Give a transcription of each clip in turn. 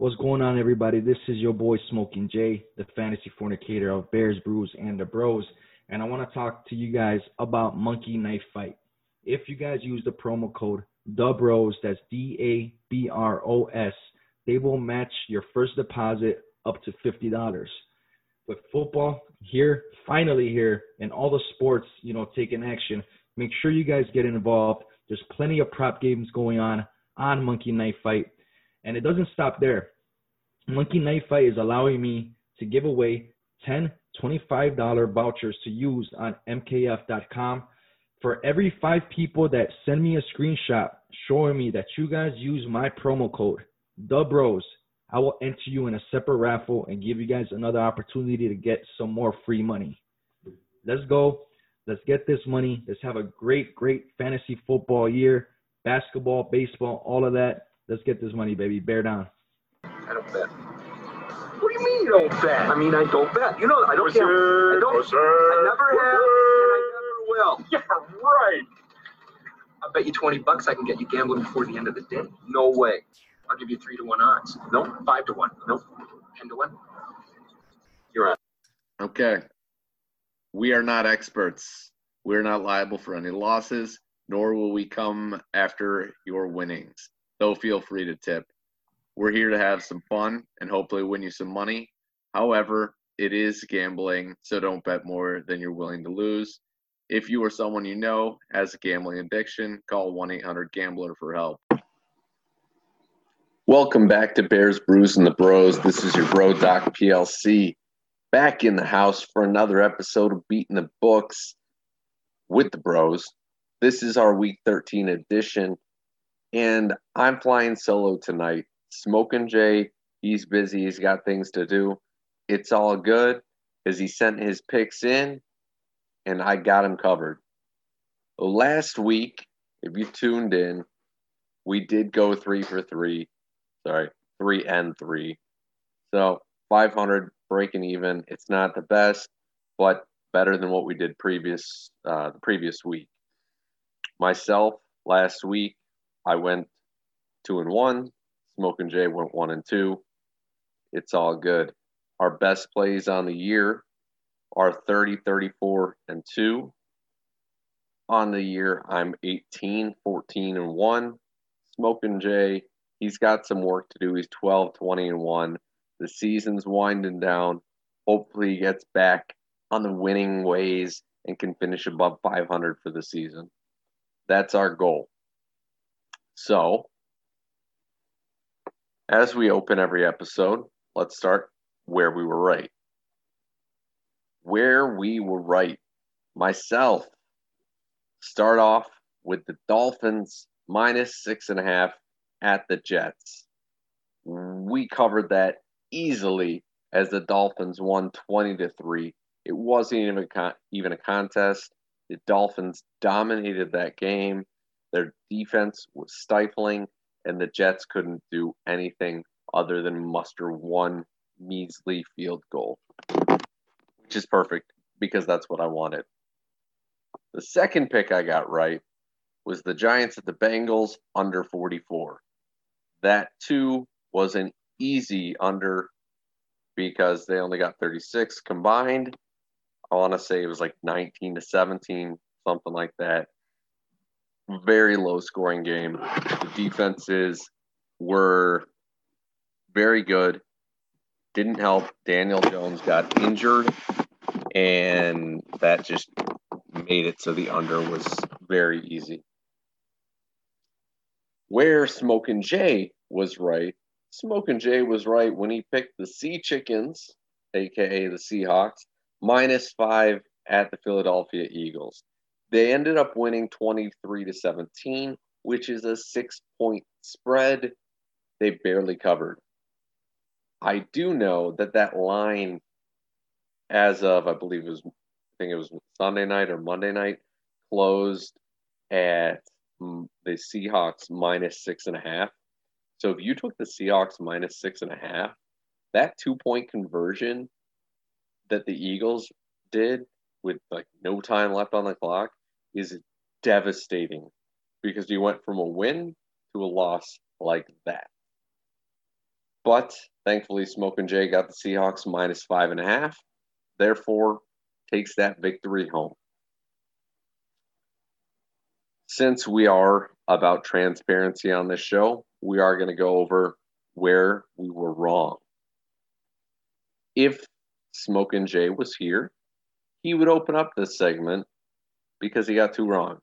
What's going on, everybody? This is your boy Smoking Jay, the fantasy fornicator of Bears, Brews, and the Bros. And I want to talk to you guys about Monkey Knife Fight. If you guys use the promo code The Bros, that's D A B R O S, they will match your first deposit up to fifty dollars. With football here, finally here, and all the sports, you know, taking action, make sure you guys get involved. There's plenty of prop games going on on Monkey Knife Fight and it doesn't stop there. Monkey Knife Fight is allowing me to give away 10 $25 vouchers to use on mkf.com. For every five people that send me a screenshot showing me that you guys use my promo code, the bros, I will enter you in a separate raffle and give you guys another opportunity to get some more free money. Let's go. Let's get this money. Let's have a great, great fantasy football year. Basketball, baseball, all of that. Let's get this money, baby. Bear down. I don't bet. What do you mean you don't bet? I mean, I don't bet. You know, I don't Sir, gamble. I don't. sir. I never have, and I never will. Yeah, right. I bet you 20 bucks I can get you gambling before the end of the day. No way. I'll give you three to one odds. No, five to one. No, ten to one. You're on. Okay. We are not experts. We're not liable for any losses, nor will we come after your winnings. Though feel free to tip. We're here to have some fun and hopefully win you some money. However, it is gambling, so don't bet more than you're willing to lose. If you or someone you know has a gambling addiction, call 1 800 Gambler for help. Welcome back to Bears, Brews, and the Bros. This is your Bro Doc PLC back in the house for another episode of Beating the Books with the Bros. This is our Week 13 edition, and I'm flying solo tonight. Smoking Jay, he's busy, he's got things to do. It's all good because he sent his picks in, and I got him covered. Last week, if you tuned in, we did go three for three. Sorry, three and three. So 500 breaking even. It's not the best, but better than what we did previous uh, the previous week. Myself last week, I went two and one. Smokin' Jay went one and two. It's all good. Our best plays on the year are 30, 34, and 2. On the year, I'm 18, 14, and 1. Smokin' Jay, he's got some work to do. He's 12, 20, and 1. The season's winding down. Hopefully, he gets back on the winning ways and can finish above 500 for the season. That's our goal. So, as we open every episode, let's start where we were right. Where we were right. Myself, start off with the Dolphins minus six and a half at the Jets. We covered that easily as the Dolphins won 20 to 3. It wasn't even a, con- even a contest. The Dolphins dominated that game. Their defense was stifling, and the Jets couldn't do anything other than muster one measly field goal, which is perfect because that's what I wanted. The second pick I got right was the Giants at the Bengals under 44. That too was an easy under because they only got 36 combined. I want to say it was like 19 to 17, something like that. Very low scoring game. The defenses were very good. Didn't help. Daniel Jones got injured, and that just made it so the under was very easy. Where Smokin' Jay was right, Smokin' Jay was right when he picked the Sea Chickens, aka the Seahawks, minus five at the Philadelphia Eagles. They ended up winning 23 to 17, which is a six point spread. They barely covered. I do know that that line, as of I believe it was, I think it was Sunday night or Monday night, closed at mm, the Seahawks minus six and a half. So if you took the Seahawks minus six and a half, that two point conversion that the Eagles did with like no time left on the clock is devastating because you went from a win to a loss like that. But thankfully, Smoking Jay got the Seahawks minus five and a half. Therefore, takes that victory home. Since we are about transparency on this show, we are going to go over where we were wrong. If Smoking Jay was here, he would open up this segment because he got two wrong.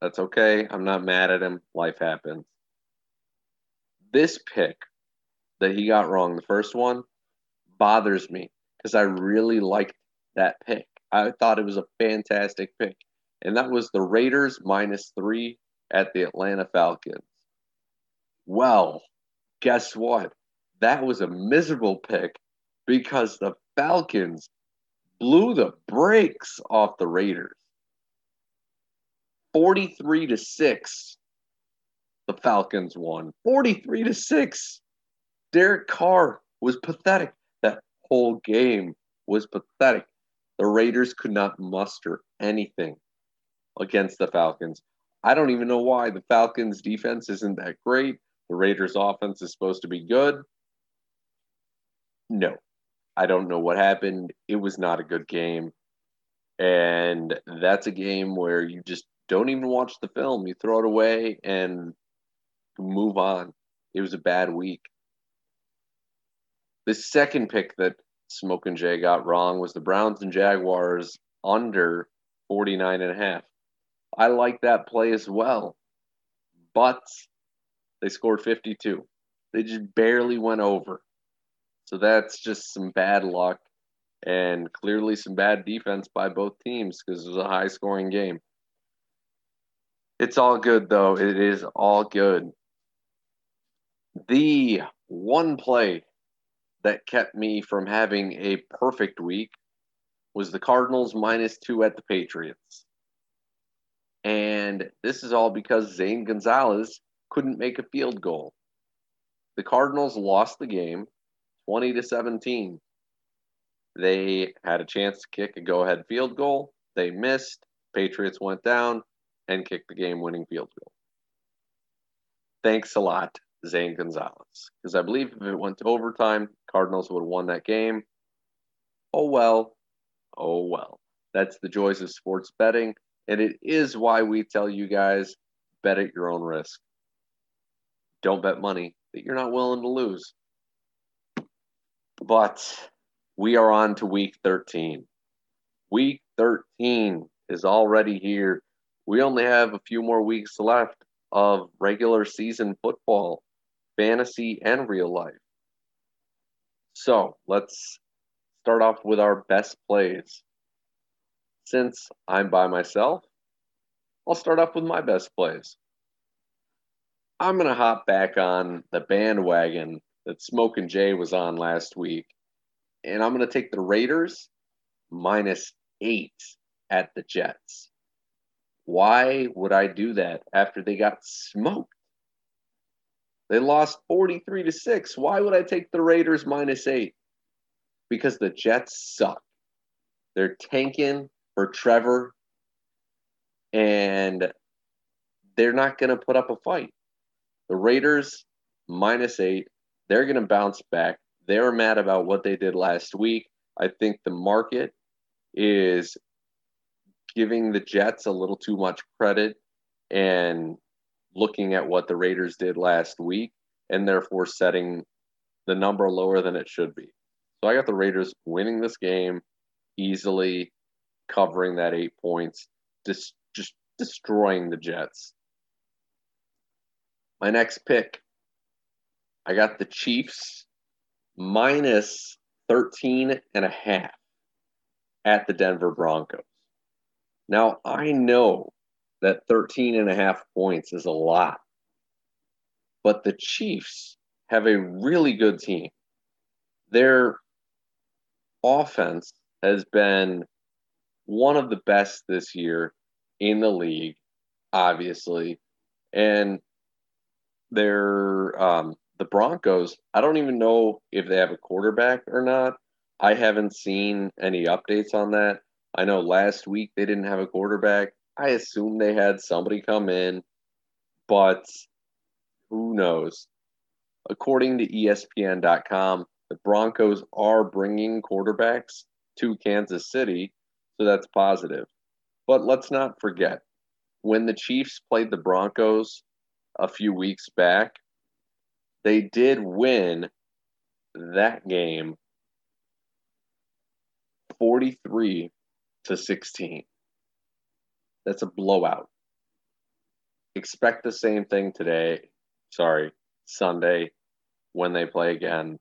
That's okay. I'm not mad at him. Life happens. This pick that he got wrong, the first one, bothers me because I really liked that pick. I thought it was a fantastic pick. And that was the Raiders minus three at the Atlanta Falcons. Well, guess what? That was a miserable pick because the Falcons blew the brakes off the Raiders. 43 to 6 the Falcons won. 43 to 6. Derek Carr was pathetic. That whole game was pathetic. The Raiders could not muster anything against the Falcons. I don't even know why the Falcons defense isn't that great. The Raiders offense is supposed to be good. No. I don't know what happened. It was not a good game. And that's a game where you just don't even watch the film. You throw it away and move on. It was a bad week. The second pick that Smokin' Jay got wrong was the Browns and Jaguars under 49 and a half. I like that play as well, but they scored 52. They just barely went over. So that's just some bad luck and clearly some bad defense by both teams because it was a high scoring game. It's all good, though. It is all good. The one play that kept me from having a perfect week was the Cardinals minus two at the Patriots. And this is all because Zane Gonzalez couldn't make a field goal. The Cardinals lost the game 20 to 17. They had a chance to kick a go ahead field goal. They missed. Patriots went down and kicked the game winning field goal. Thanks a lot, Zane Gonzalez. Because I believe if it went to overtime, Cardinals would have won that game. Oh well. Oh well. That's the joys of sports betting. And it is why we tell you guys bet at your own risk. Don't bet money that you're not willing to lose. But we are on to week 13. Week 13 is already here. We only have a few more weeks left of regular season football, fantasy, and real life. So let's start off with our best plays. Since I'm by myself, I'll start off with my best plays. I'm going to hop back on the bandwagon that Smoking Jay was on last week. And I'm going to take the Raiders minus eight at the Jets. Why would I do that after they got smoked? They lost 43 to 6. Why would I take the Raiders minus eight? Because the Jets suck. They're tanking for Trevor, and they're not going to put up a fight. The Raiders minus eight they're going to bounce back. They're mad about what they did last week. I think the market is giving the Jets a little too much credit and looking at what the Raiders did last week and therefore setting the number lower than it should be. So I got the Raiders winning this game easily, covering that eight points, just just destroying the Jets. My next pick I got the Chiefs minus 13 and a half at the Denver Broncos. Now, I know that 13 and a half points is a lot, but the Chiefs have a really good team. Their offense has been one of the best this year in the league, obviously, and their um, the Broncos, I don't even know if they have a quarterback or not. I haven't seen any updates on that. I know last week they didn't have a quarterback. I assume they had somebody come in, but who knows? According to ESPN.com, the Broncos are bringing quarterbacks to Kansas City, so that's positive. But let's not forget, when the Chiefs played the Broncos a few weeks back, they did win that game 43 to 16. That's a blowout. Expect the same thing today. Sorry, Sunday when they play again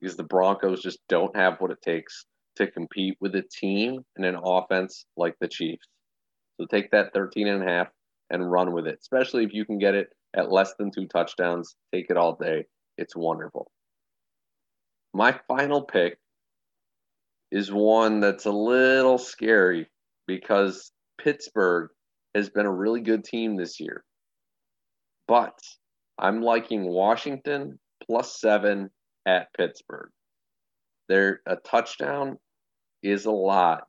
because the Broncos just don't have what it takes to compete with a team and an offense like the Chiefs. So take that 13 and a half and run with it, especially if you can get it at less than two touchdowns. Take it all day. It's wonderful. My final pick is one that's a little scary because Pittsburgh has been a really good team this year. But I'm liking Washington plus seven at Pittsburgh. There, a touchdown is a lot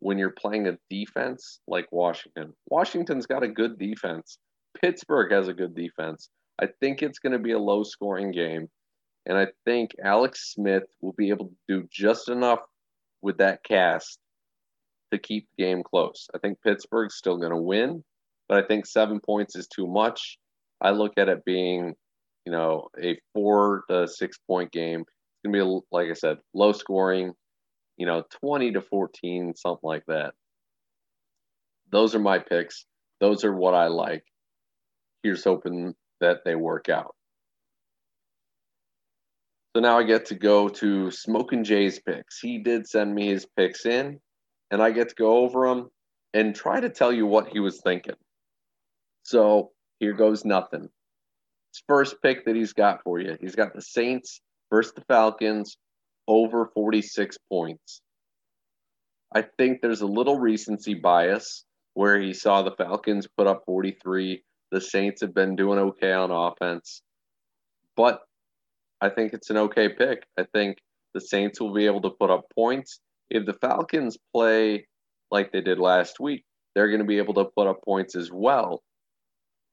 when you're playing a defense like Washington. Washington's got a good defense. Pittsburgh has a good defense. I think it's going to be a low scoring game. And I think Alex Smith will be able to do just enough with that cast to keep the game close. I think Pittsburgh's still going to win, but I think seven points is too much. I look at it being, you know, a four to six point game. It's going to be, like I said, low scoring, you know, 20 to 14, something like that. Those are my picks. Those are what I like. Here's hoping that they work out. So now I get to go to Smoking Jay's picks. He did send me his picks in, and I get to go over them and try to tell you what he was thinking. So here goes nothing. His first pick that he's got for you. He's got the Saints versus the Falcons over 46 points. I think there's a little recency bias where he saw the Falcons put up 43. The Saints have been doing okay on offense. But I think it's an okay pick. I think the Saints will be able to put up points. If the Falcons play like they did last week, they're going to be able to put up points as well.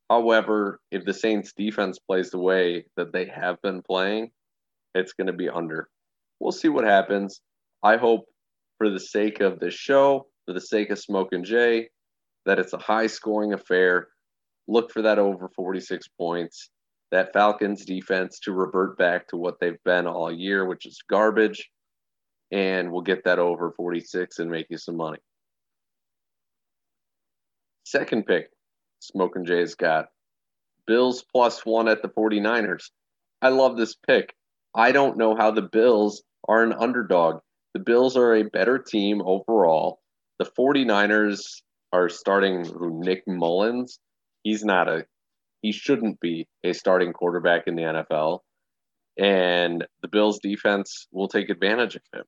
However, if the Saints defense plays the way that they have been playing, it's going to be under. We'll see what happens. I hope for the sake of this show, for the sake of Smokin' Jay, that it's a high scoring affair. Look for that over 46 points. That Falcons defense to revert back to what they've been all year, which is garbage. And we'll get that over 46 and make you some money. Second pick, Smokin' Jay's got Bills plus one at the 49ers. I love this pick. I don't know how the Bills are an underdog. The Bills are a better team overall. The 49ers are starting Nick Mullens. He's not a he shouldn't be a starting quarterback in the NFL. And the Bills defense will take advantage of him.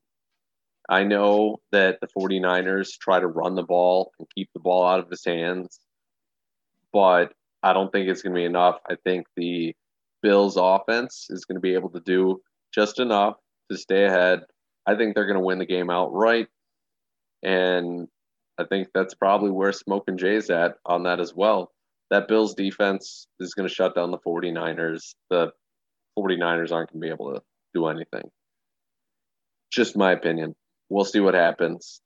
I know that the 49ers try to run the ball and keep the ball out of his hands, but I don't think it's going to be enough. I think the Bills offense is going to be able to do just enough to stay ahead. I think they're going to win the game outright. And I think that's probably where Smokin' Jay's at on that as well. That Bills defense is going to shut down the 49ers. The 49ers aren't going to be able to do anything. Just my opinion. We'll see what happens.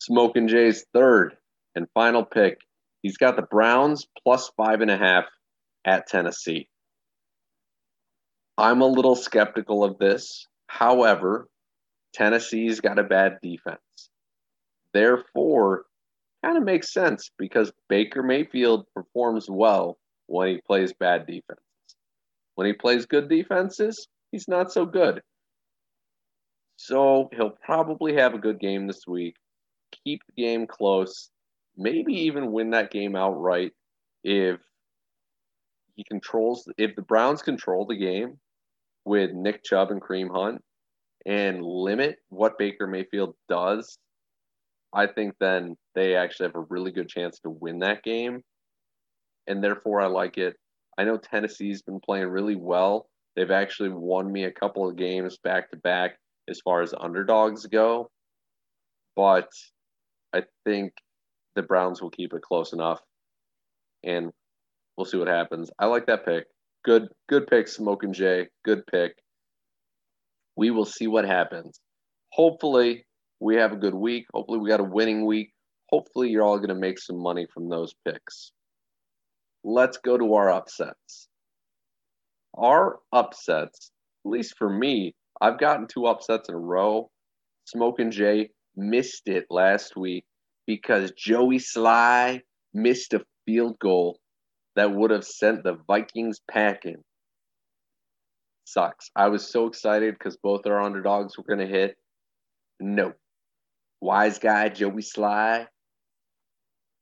Smoking Jay's third and final pick. He's got the Browns plus five and a half at Tennessee. I'm a little skeptical of this. However, Tennessee's got a bad defense. Therefore, kind of makes sense because Baker Mayfield performs well when he plays bad defenses. When he plays good defenses, he's not so good. So he'll probably have a good game this week, keep the game close, maybe even win that game outright if he controls if the Browns control the game with Nick Chubb and Kareem Hunt and limit what Baker Mayfield does, I think then they actually have a really good chance to win that game. And therefore I like it. I know Tennessee's been playing really well. They've actually won me a couple of games back to back as far as underdogs go. But I think the Browns will keep it close enough. And we'll see what happens. I like that pick. Good, good pick, Smoking Jay. Good pick. We will see what happens. Hopefully, we have a good week. Hopefully, we got a winning week. Hopefully, you're all going to make some money from those picks. Let's go to our upsets. Our upsets, at least for me, I've gotten two upsets in a row. Smokin' Jay missed it last week because Joey Slye missed a field goal that would have sent the Vikings packing. Sucks. I was so excited because both our underdogs were going to hit. No. Wise guy Joey Slye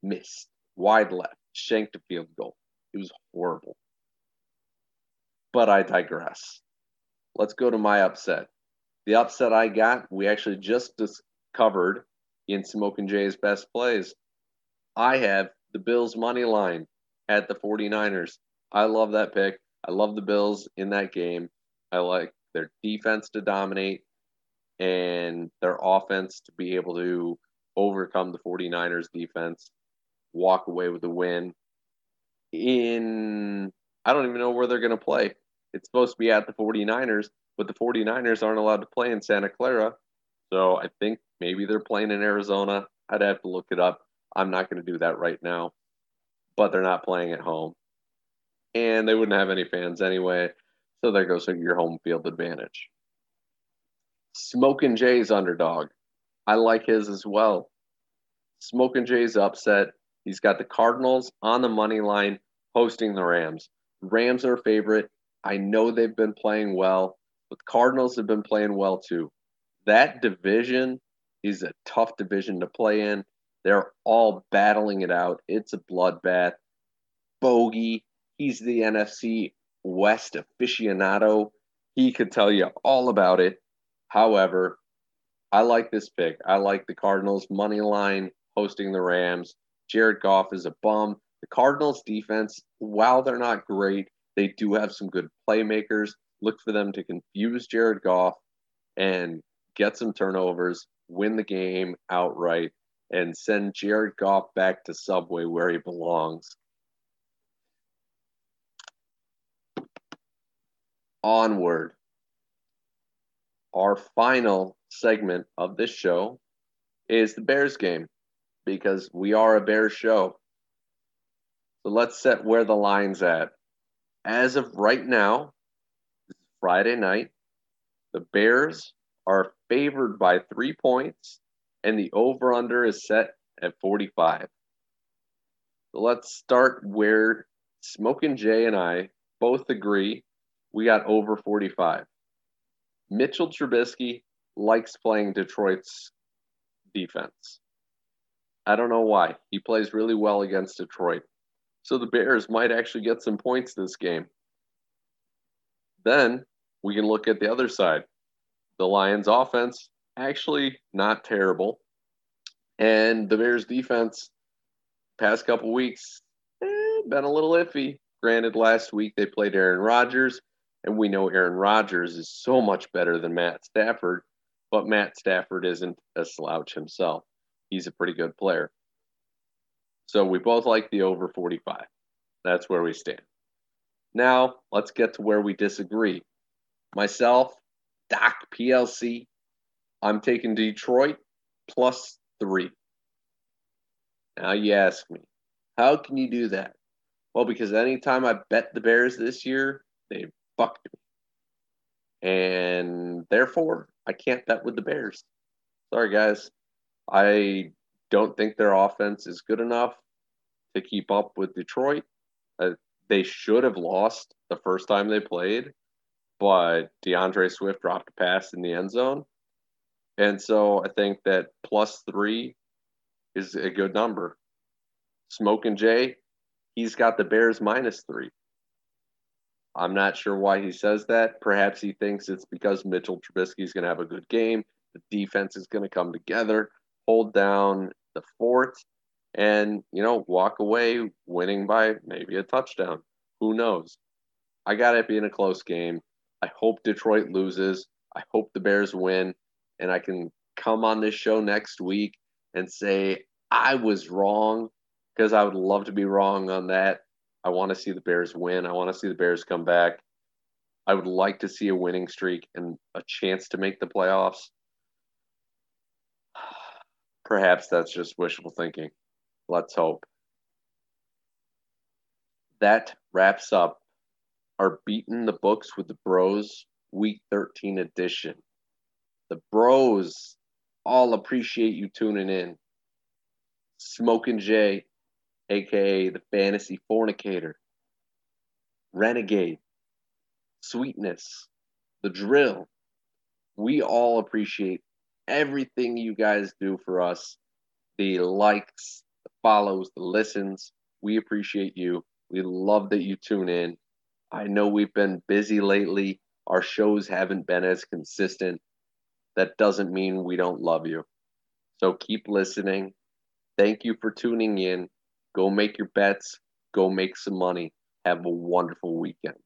missed. Wide left. Shanked a field goal. It was horrible. But I digress. Let's go to my upset. The upset I got, we actually just discovered in Smoking Jay's best plays. I have the Bills money line at the 49ers. I love that pick. I love the Bills in that game. I like their defense to dominate and their offense to be able to overcome the 49ers defense, walk away with a win. In I don't even know where they're going to play. It's supposed to be at the 49ers, but the 49ers aren't allowed to play in Santa Clara. So I think maybe they're playing in Arizona. I'd have to look it up. I'm not going to do that right now but they're not playing at home. And they wouldn't have any fans anyway. So there goes your home field advantage. Smoking Jay's underdog. I like his as well. Smoking Jay's upset. He's got the Cardinals on the money line hosting the Rams. Rams are a favorite. I know they've been playing well, but Cardinals have been playing well too. That division is a tough division to play in. They're all battling it out. It's a bloodbath. Bogey, he's the NFC West aficionado. He could tell you all about it. However, I like this pick. I like the Cardinals money line hosting the Rams. Jared Goff is a bum. The Cardinals defense, while they're not great, they do have some good playmakers. Look for them to confuse Jared Goff and get some turnovers, win the game outright and send Jared Goff back to Subway where he belongs. Onward. Our final segment of this show is the Bears game because we are a Bears show. So let's set where the line's at. As of right now, Friday night, the Bears are favored by three points and the over under is set at 45. So let's start where Smoking Jay and I both agree we got over 45. Mitchell Trubisky likes playing Detroit's defense. I don't know why. He plays really well against Detroit. So the Bears might actually get some points this game. Then we can look at the other side. The Lions offense actually not terrible. And the Bears defense, past couple weeks, eh, been a little iffy. Granted, last week they played Aaron Rodgers, and we know Aaron Rodgers is so much better than Matt Stafford, but Matt Stafford isn't a slouch himself. He's a pretty good player. So we both like the over 45. That's where we stand. Now, let's get to where we disagree. Myself, Doc PLC, I'm taking Detroit plus three. Now you ask me, how can you do that? Well, because anytime I bet the Bears this year, they fucked me. And therefore, I can't bet with the Bears. Sorry, guys. I don't think their offense is good enough to keep up with Detroit. Uh, they should have lost the first time they played, but D'Andre Swift dropped a pass in the end zone. And so I think that plus three is a good number. Smoking Jay, he's got the Bears minus three. I'm not sure why he says that. Perhaps he thinks it's because Mitchell Trubisky is going to have a good game. The defense is going to come together, hold down the fort, and, you know, walk away winning by maybe a touchdown. Who knows? I got it being a close game. I hope Detroit loses. I hope the Bears win and I can come on this show next week and say I was wrong because I would love to be wrong on that. I want to see the Bears win. I want to see the Bears come back. I would like to see a winning streak and a chance to make the playoffs. Perhaps that's just wishful thinking. Let's hope. That wraps up our Beating the Books with the Bros Week 13 edition. The Bros all appreciate you tuning in. Smoking Jay, aka the Fantasy Fornicator, Renegade, Sweetness, The Drill. We all appreciate everything you guys do for us the likes, the follows, the listens. We appreciate you. We love that you tune in. I know we've been busy lately. Our shows haven't been as consistent. That doesn't mean we don't love you. So keep listening. Thank you for tuning in. Go make your bets. Go make some money. Have a wonderful weekend.